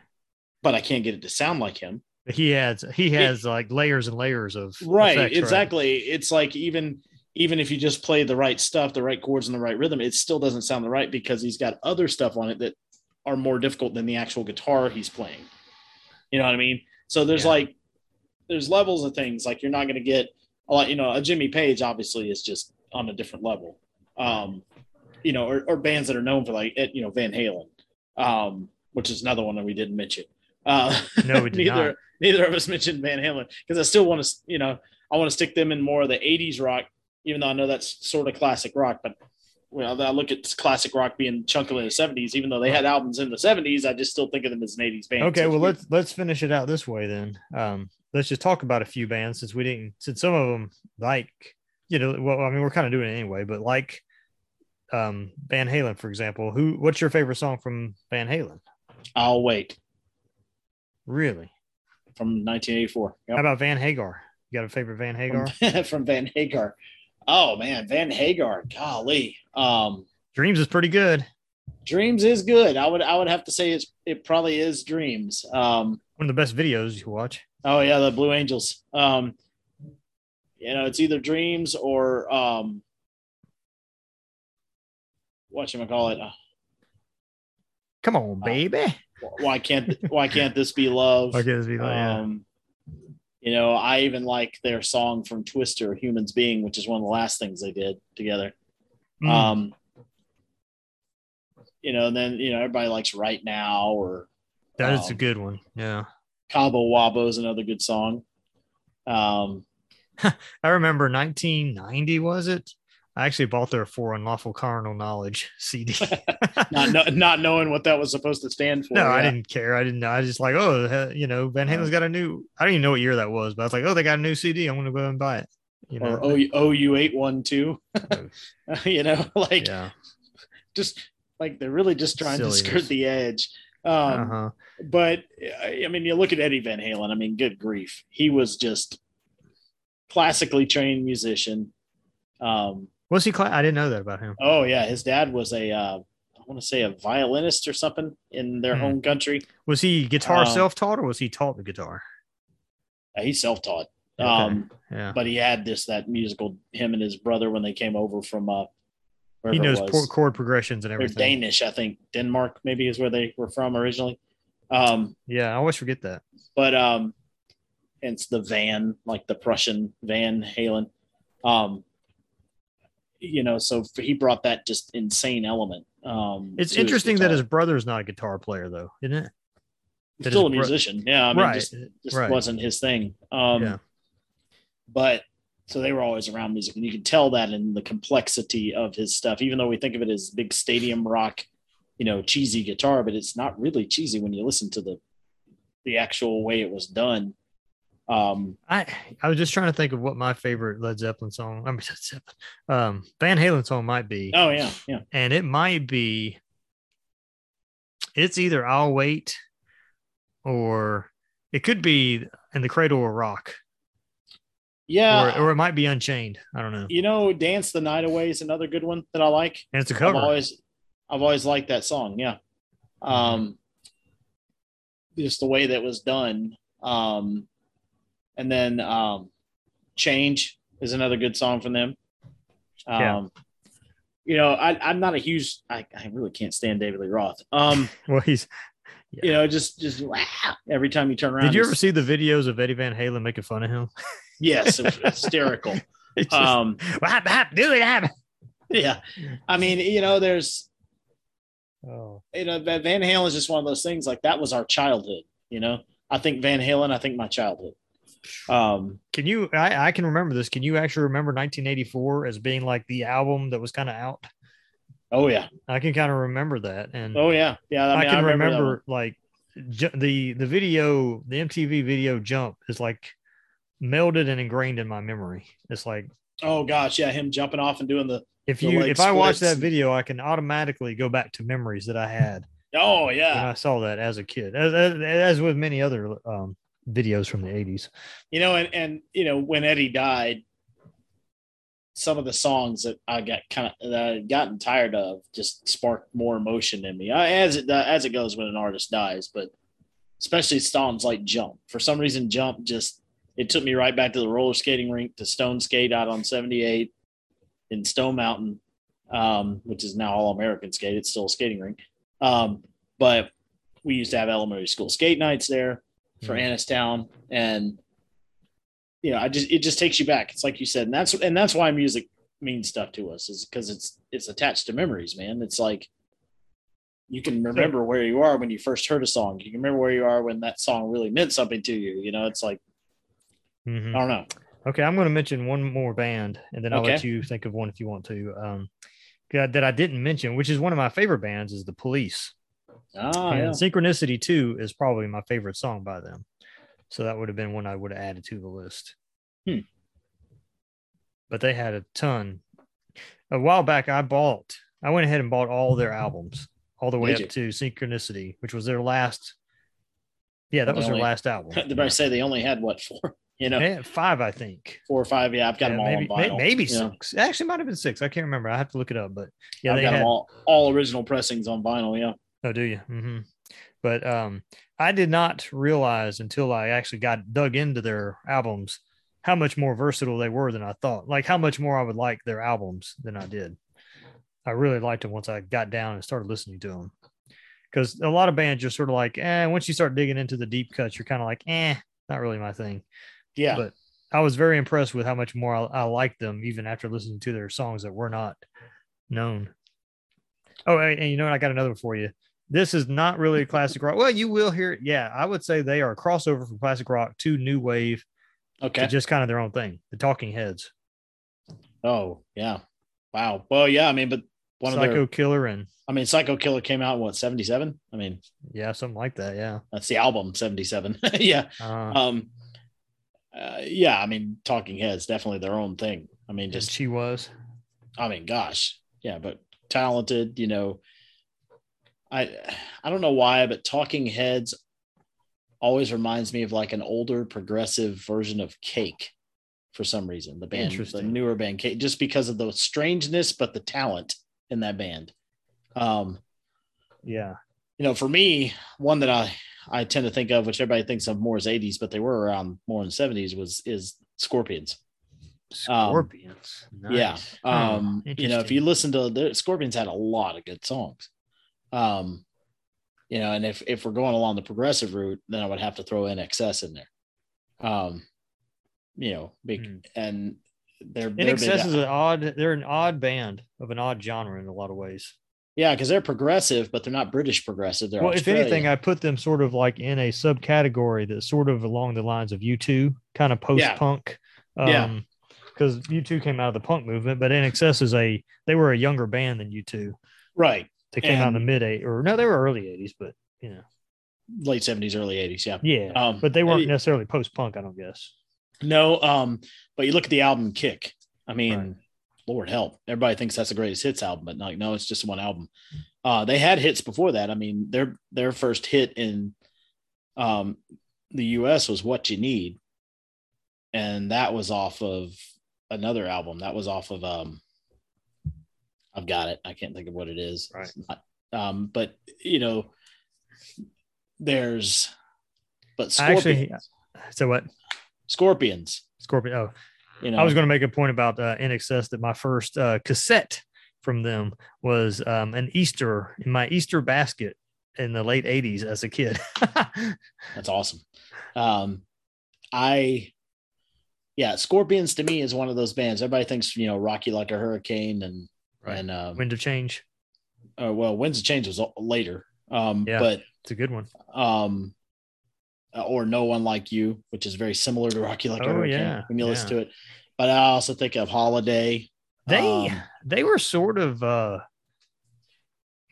but I can't get it to sound like him. He has he has like layers and layers of right effects, exactly it's like even even if you just play the right stuff the right chords and the right rhythm it still doesn't sound the right because he's got other stuff on it that are more difficult than the actual guitar he's playing you know what i mean so there's Yeah. like there's levels of things like you're not going to get a lot you know a jimmy page obviously is just on a different level um you know or, or bands that are known for like you know van halen um which is another one that we didn't mention uh No, we did neither not. neither of us mentioned Van Halen because I still want to, you know, I want to stick them in more of the '80s rock, even though I know that's sort of classic rock. But well, I look at classic rock being chunky in the '70s, even though they had albums in the '70s. I just still think of them as an '80s band. Okay, So well let's let's finish it out this way then. Um, let's just talk about a few bands since we didn't since some of them like you know well I mean we're kind of doing it anyway, but like um Van Halen for example, who what's your favorite song from Van Halen? I'll wait Really? from 1984. How about Van Hagar? You got a favorite Van Hagar? From, from Van Hagar. Oh man, Van Hagar. Golly. Um, Dreams is pretty good. Dreams is good. I would I would have to say it's it probably is Dreams. Um, One of the best videos you watch. Oh yeah, the Blue Angels. Um, you know, it's either Dreams or um, what you call it? Uh, Come on, baby. why can't Why can't this be love? Why can't this be yeah. Um, you know, I even like their song from Twister, "Humans Being," which is one of the last things they did together. Mm. Um, you know, and then you know everybody likes "Right Now" or that is a um, good one. Yeah. "Cabo Wabo" is another good song. Um, I remember 1990, was it? I actually bought their For Unlawful Carnal Knowledge CD. not know, not knowing what that was supposed to stand for. no, I didn't care. I didn't know. I just like, oh, you know, Van Halen's got a new. I don't even know what year that was, but I was like, oh, they got a new CD. I'm going to go and buy it. You know, or O OU eight one two. You know, like yeah. just like they're really just trying to skirt the edge. Um, Uh-huh. But I mean, you look at Eddie Van Halen. I mean, good grief, he was just classically trained musician. Um, Was he? Cla- I didn't know that about him. oh yeah, his dad was a uh, I want to say a violinist or something in their Hmm. home country. Was he guitar Um, self-taught or was he taught the guitar? He's self taught. Okay. Um, Yeah. but he had this that musical him and his brother when they came over from uh, He knows chord progressions and everything. They're. Danish, I think. Denmark maybe is where they were from originally. Um, Yeah, I always forget that. but um, it's the Van, like the Prussian Van Halen. Um, you know, so he brought that just insane element. Um, It's to his interesting that his brother's not a guitar player, though, isn't it? That still a his bro- musician. Yeah, I mean, Right, just, just right. wasn't his thing. Um, Yeah. But so they were always around music, and you can tell that in the complexity of his stuff. Even though we think of it as big stadium rock, you know, cheesy guitar, but it's not really cheesy when you listen to the the actual way it was done. Um, I I was just trying to think of what my favorite Led Zeppelin song, I mean, Led Zeppelin, um, Van Halen song might be, oh yeah, yeah. and it might be. It's either I'll wait, or it could be in the Cradle of Rock, Yeah, or or it might be Unchained. I don't know. you know, "Dance the Night Away" is another good one that I like. And it's a I've cover. always, I've always liked that song. Yeah, um, just the way that was done. Um, and then um, "Change" is another good song from them. Um, Yeah. You know, I, I'm not a huge. I, I really can't stand David Lee Roth. Um, Well, he's. you know, just just wow, every time you turn around. Did you ever see the videos of Eddie Van Halen making fun of him? Yes, it was hysterical. It's just, Um, "Whap, whap, do it, whap." yeah, I mean, you know, there's Oh, you know, Van Van Halen is just one of those things. Like that was our childhood. You know, I think Van Halen. I think my childhood. Um, Can you? I, I can remember this. Can you actually remember 1984 as being like the album that was kind of out? oh yeah, I can kind of remember that, and oh yeah, yeah. I, I, mean, can remember, remember, like ju- the the video, the MTV video jump is like melded and ingrained in my memory. It's like Oh gosh, yeah, him jumping off and doing the. If The you if I watch that video, I can automatically go back to memories that I had Oh when yeah, I saw that as a kid, as, as, as with many other um, videos from the 80s. you know, and and you know when Eddie died, some of the songs that I got kind of that I'd gotten tired of just sparked more emotion in me. I, as it as it goes when an artist dies, but especially songs like Jump. For some reason, Jump just it took me right back to the roller skating rink to Stone Skate out on 78 in Stone Mountain, um, which is now All American Skate. It's still a skating rink. Um, but we used to have elementary school skate nights there for Mhm. Annistown. And you know, I just it just takes you back. It's like you said, and that's and that's why music means stuff to us, is because it's it's attached to memories, man. It's like you can remember where you are when you first heard a song. You can remember where you are when that song really meant something to you. You know, it's like Mhm. I don't know. Okay, I'm going to mention one more band, and then I'll let you think of one if you want to. Um, that I didn't mention, which is one of my favorite bands, is the Police. Ah, and yeah. Synchronicity Two is probably my favorite song by them. So that would have been one I would have added to the list. Hmm. But they had a ton. A while back, I bought. I went ahead and bought all their albums, all the way Did up to Synchronicity, which was their last. Yeah, that They was their last album. Did I say they only had what four? You know, They five, I think. four or five. Yeah, I've got Yeah, them all maybe, on vinyl. maybe you know. six. Actually might have been six. I can't remember. I have to look it up. But yeah, I've they got had. them all all original pressings on vinyl. Yeah. Oh, do you? Mm-hmm. But um, I did not realize until I actually got dug into their albums how much more versatile they were than I thought. Like how much more I would like their albums than I did. I really liked them once I got down and started listening to them. Because a lot of bands, you're sort of like, eh. Once you start digging into the deep cuts, you're kind of like, eh, not really my thing. Yeah. But I was very impressed with how much more I, I liked them, even after listening to their songs that were not known. Oh, and and you know what? I got another for you. This is not really a classic rock. Well, you will hear it. Yeah, I would say they are a crossover from classic rock to new wave okay. just kind of their own thing. The Talking Heads, oh yeah. Wow. Well, yeah. I mean, but one Psycho of their. Killer, and I mean, Psycho Killer came out in what seventy seven. I mean, yeah, something like that. Yeah. that's the album seventy seven. yeah. Uh, Um. Uh, yeah. I mean, Talking Heads definitely their own thing. I mean, and just she was. I mean, gosh, yeah, but talented, you know. I I don't know why, but Talking Heads always reminds me of like an older progressive version of Cake for some reason. The band, the newer band Cake, just because of the strangeness, but the talent in that band. Um, Yeah. you know, for me, one that I I tend to think of, which everybody thinks of more as 80s, but they were around more in 70s, was is Scorpions. Um, Scorpions. Yeah. Nice. Huh, Um, you know, if you listen to the Scorpions had a lot of good songs. Um, you know, and if if we're going along the progressive route, then I would have to throw in INXS in there. Um, you know, Hmm. and they're, they're big- is an odd. They're an odd band of an odd genre in a lot of ways. Yeah, because they're progressive, but they're not British progressive. They're well, if anything, I put them sort of like in a subcategory that's sort of along the lines of U2, kind of post punk. Yeah. Um, because U2 came out of the punk movement, but INXS is a they were a younger band than U2. right, They came out in the mid eight or no, they were early 80s, but you know, late 70s, early 80s. Yeah. yeah. Um, but they weren't necessarily post punk, I don't guess. No, um, but you look at the album Kick. I mean, Right. Lord help. Everybody thinks that's the greatest hits album, but like, no, it's just one album. Uh, they had hits before that. I mean, their their first hit in um the US was What You Need. And that was off of another album. That was off of um I've got it. I can't think of what it is. Right. Um, but you know, there's but I scorpions. actually- So what? scorpions. Scorpion. Oh, You know, I was going to make a point about uh, INXS that my first uh, cassette from them was um, an Easter in my Easter basket in the late 80s as a kid. That's awesome. Um, I, yeah, Scorpions to me is one of those bands. Everybody thinks you know Rock You like a hurricane and Right. and um, Wind of Change. uh, well, Winds of Change was later. Um, Yeah. but It's a good one. um, or No One Like You, which is very similar to Rock You like Oh, hurricane yeah, when you listen yeah. to it. But I also think of Holiday. They Um, they were sort of uh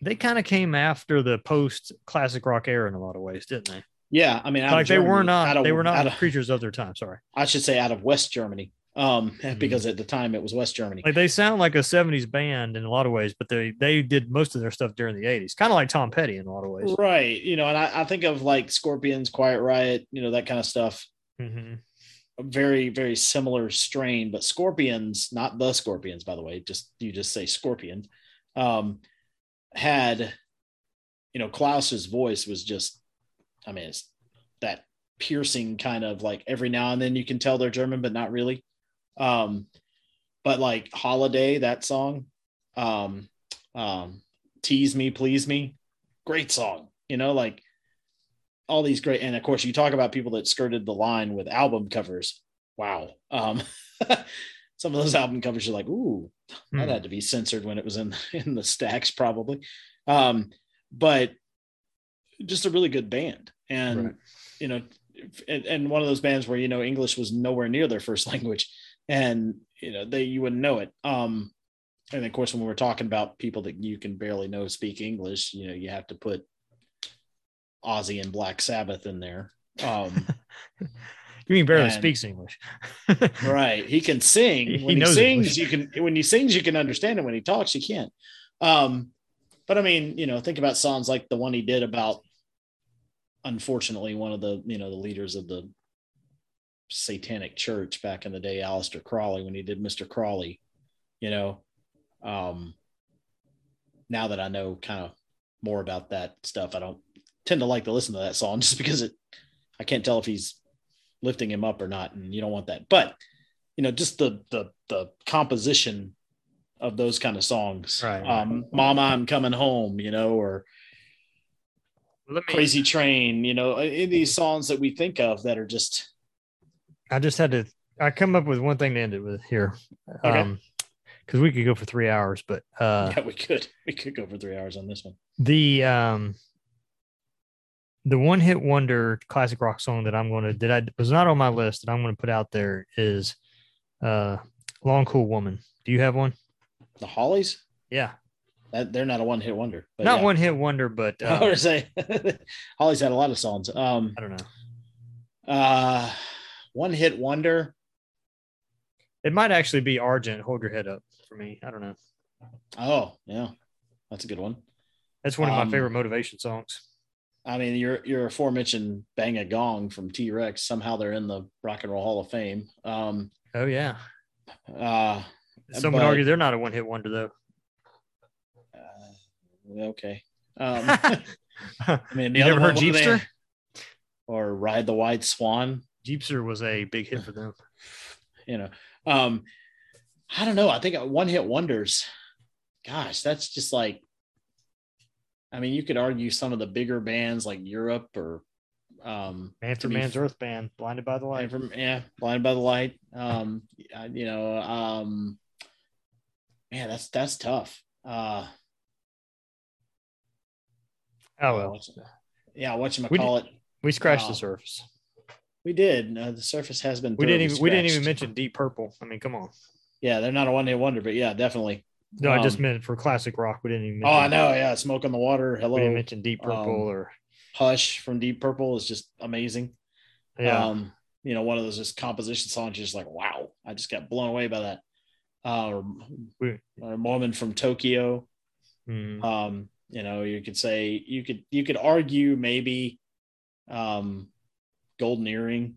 they kind of came after the post classic rock era in a lot of ways, didn't they? yeah, I mean, like they were not of- they were not of- creatures of their time. Sorry. I should say out of West Germany. Um, Mhm. because at the time it was West Germany. Like they sound like a 70s band in a lot of ways, but they they did most of their stuff during the 80s, kind of like Tom Petty in a lot of ways. Right. You know, and I, I think of like Scorpions, Quiet Riot, you know, that kind of stuff. hmm very, very similar strain, but Scorpions, not the Scorpions, by the way, just you just say Scorpions, um, had, you know, Klaus's voice was just, I mean, it's that piercing kind of like every now and then you can tell they're German, but not really. Um, but like Holiday, that song, um, um, Tease Me, Please Me, great song, you know, like all these great, and of course, you talk about people that skirted the line with album covers. Wow. Um, some of those album covers are like, ooh, that Hmm. had to be censored when it was in in the stacks, probably. Um, but just a really good band, and Right. you know, and, and one of those bands where you know English was nowhere near their first language, and you know they you wouldn't know it. Um, and of course, when we're talking about people that you can barely know speak English, you know, you have to put Ozzy and Black Sabbath in there. Um, You mean barely And- speaks English? right he can sing He when he, knows sings English. you can when he sings you can understand it when he talks you can't um but i mean you know think about songs like the one he did about unfortunately one of the you know the leaders of the satanic church back in the day Aleister Crowley when he did Mr. Crowley you know um now that i know kind of more about that stuff i don't tend to like to listen to that song just because it i can't tell if he's lifting him up or not and you don't want that but you know just the the the composition of those kind of songs Right. um mama i'm coming home you know or me. crazy train you know in these songs that we think of that are just I just had to. I come up with one thing to end it with here, Okay. um, because we could go for three hours, but uh, yeah we could we could go for three hours on this one the um the one hit wonder classic rock song that I'm going to that I was not on my list that I'm going to put out there is uh Long Cool Woman. Do you have one? the hollies Yeah. that they're not a one-hit wonder but not yeah. one hit wonder, but i uh, would say hollies had a lot of songs um I don't know. uh one hit wonder It might actually be Argent. Hold your head up for me. I don't know. oh yeah that's a good one That's one of my Um, favorite motivation songs. I mean, your your aforementioned "Bang a Gong" from T Rex. Somehow they're in the Rock and Roll Hall of Fame. Um, Oh yeah. uh, Some would argue they're not a one hit wonder though. uh, okay. Um, I mean, the you other never heard one, what do they- Jeepster? or "Ride the White Swan"? Jeepster was a big hit for them. You know, um, I don't know. I think one hit wonders. Gosh, that's just like. I mean, you could argue some of the bigger bands like Europe or um, Man for be Mann's Earth Band, Blinded by the Light Light. from yeah, blinded by the light. Um, I- you know, um, man, that's that's tough. Uh, Oh well. yeah, what you We call it? We scratched Wow. the surface. We did. Uh, the surface has been. We didn't even we didn't even mention Deep Purple. I mean, come on. Yeah, they're not a one hit wonder, but yeah, definitely. No, I just Um, meant for classic rock. We didn't even. Oh, I know. Yeah, smoke on the water. Hello. We didn't mention Deep Purple Um, or Hush from Deep Purple is just amazing. yeah. Um, you know, one of those just composition songs. You're just like, wow, I just got blown away by that. Uh, or, or Woman from Tokyo. Mm. um you know you could say you could you could argue maybe um golden earring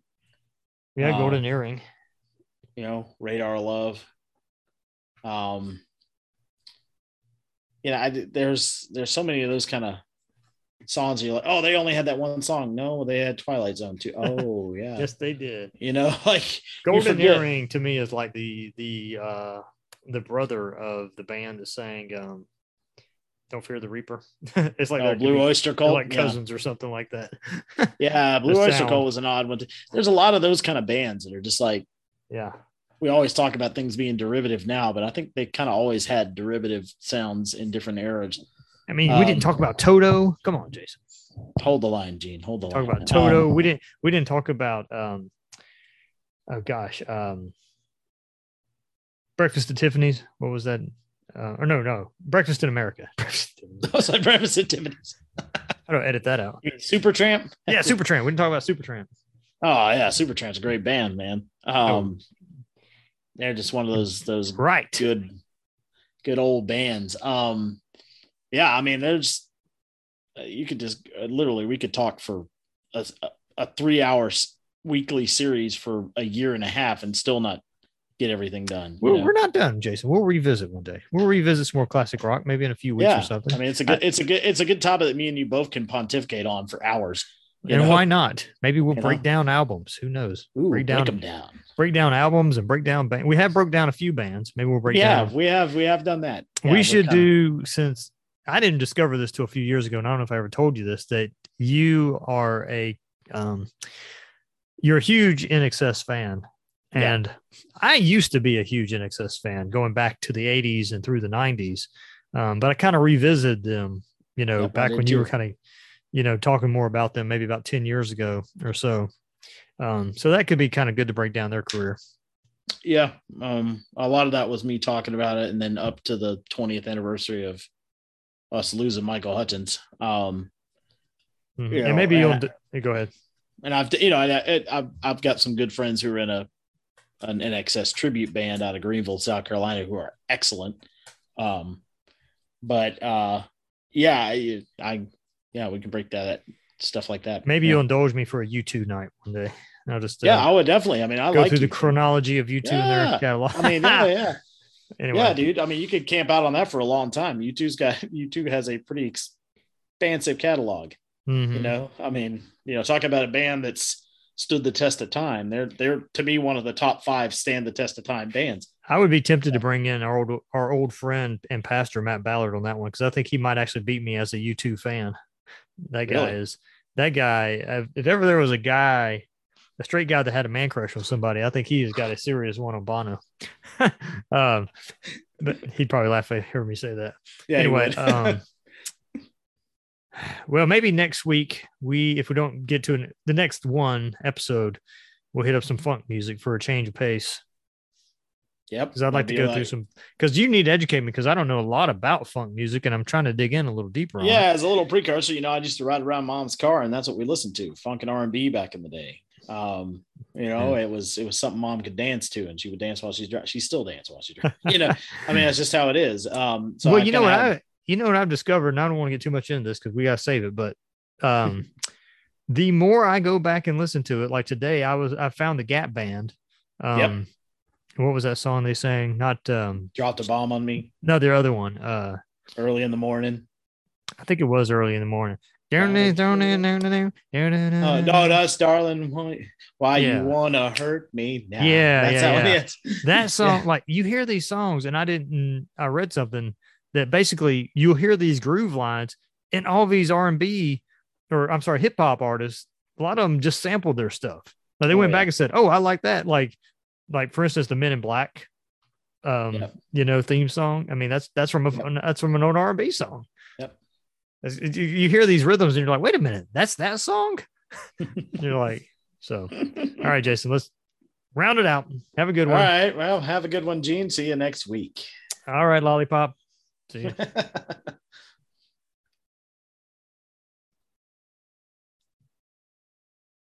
yeah, uh, Golden Earring. you know radar love um you know I, there's there's so many of those kind of songs you're like oh they only had that one song no they had twilight zone too oh yeah Yes, they did. you know like Golden. Earring to me is like the the uh the brother of the band that sang um Don't Fear the Reaper. it's like oh, blue oyster cult like yeah. cousins or something like that. yeah blue oyster sound. cult was an odd one too. there's a lot of those kind of bands that are just like yeah. we always talk about things being derivative now, but I think they kind of always had derivative sounds in different eras. I mean, we didn't Um, talk about Toto. Come on, Jason. Hold the line, Gene. Hold the Talk line. about Toto. Um, we didn't we didn't talk about um oh gosh, um Breakfast at Tiffany's. What was that? Uh, or no, no, Breakfast in America. Breakfast in America. Was like breakfast activities. How do I edit that out? Supertramp. Yeah, Supertramp. We didn't talk about Supertramp. Oh yeah, Supertramp's a great band, man. Um, they're just one of those those Right. good good old bands. Um, yeah, I mean, there's you could just uh, literally we could talk for a, a three hour weekly series for a year and a half and still not get everything done. We're, know? we're not done, Jason. We'll revisit one day. We'll revisit some more classic rock, maybe in a few weeks yeah, or something. I mean, it's a good, it's a good, it's a good topic that me and you both can pontificate on for hours. you and know? why not? Maybe we'll You break know? down albums. Who knows? Ooh, break break down them down. break down albums and break down band. We have broke down a few bands. Maybe we'll break yeah, down. we have we have done that. Yeah, we should do since I didn't discover this till a few years ago, and I don't know if I ever told you this that you are a um, you're a huge INXS fan, Yeah. and I used to be a huge INXS fan going back to the '80s and through the '90s, um, but I kind of revisited them, you know, Yep, I back when you were kind of, you know, talking more about them, maybe about ten years ago or so. Um, so that could be kind of good to break down their career. yeah um a lot of that was me talking about it and then up to the 20th anniversary of us losing michael hutchence um Mhm. You and maybe you'll and go ahead. and i've you know I, i've i've got some good friends who are in a an inxs tribute band out of greenville south carolina who are excellent um but uh yeah i, I yeah we can break that stuff like that Maybe yeah. you'll indulge me for a U2 night one day. I'll just uh, yeah i would definitely i mean i go like through the chronology of U2 and their Yeah. catalog. i mean yeah yeah anyway, Yeah, dude. I mean, you could camp out on that for a long time. U2's got U2 has a pretty expansive catalog. mhm. You know, I mean, you know, talking about a band that's stood the test of time. They're they're to me one of the top five stand the test of time bands. I would be tempted to bring in our old our old friend and pastor Matt Ballard on that one because I think he might actually beat me as a U2 fan. That guy Really? is that guy. If ever there was a guy, a straight guy that had a man crush on somebody, I think he has got a serious one on Bono. um, but he'd probably laugh if he heard me say that. Yeah. anyway, um, well, maybe next week we, if we don't get to an, the next one episode, we'll hit up some funk music for a change of pace. yep. Because I'd like to go through some. Because you need to educate me because I don't know a lot about funk music, and I'm trying to dig in a little deeper. on it. Yeah, as a little precursor, you know, I used to ride around mom's car, and that's what we listened to, funk and R and B back in the day. Um, you know, it was it was something mom could dance to, and she would dance while she's driving. She still dance while she's driving. You know, I mean, that's just how it is. Um, so well, I you know what had- I, you know what I've discovered, and I don't want to get too much into this because we got to save it. But um, the more I go back and listen to it, like today, I was I found the Gap Band. Um, what was that song they sang? Not um, dropped a bomb on me no, their other one. Uh, early in the morning. I think it was early in the morning. Oh, Oh, Uh, no, that's darling. Why, why Yeah. you wanna hurt me now? Yeah, that's yeah, how yeah. it is. that song like you hear these songs and i didn't i read something that basically you'll hear these groove lines and all these r&b or i'm sorry hip-hop artists a lot of them just sampled their stuff like they Oh, went yeah. back and said oh i like that like like for instance the men in black um Yep. you know theme song i mean that's that's from a Yep. that's from an old r&b song Yep. You, you hear these rhythms and you're like wait a minute that's that song you're like so all right jason let's round it out have a good one All right. Well, have a good one, Gene. See you next week. all right lollipop See.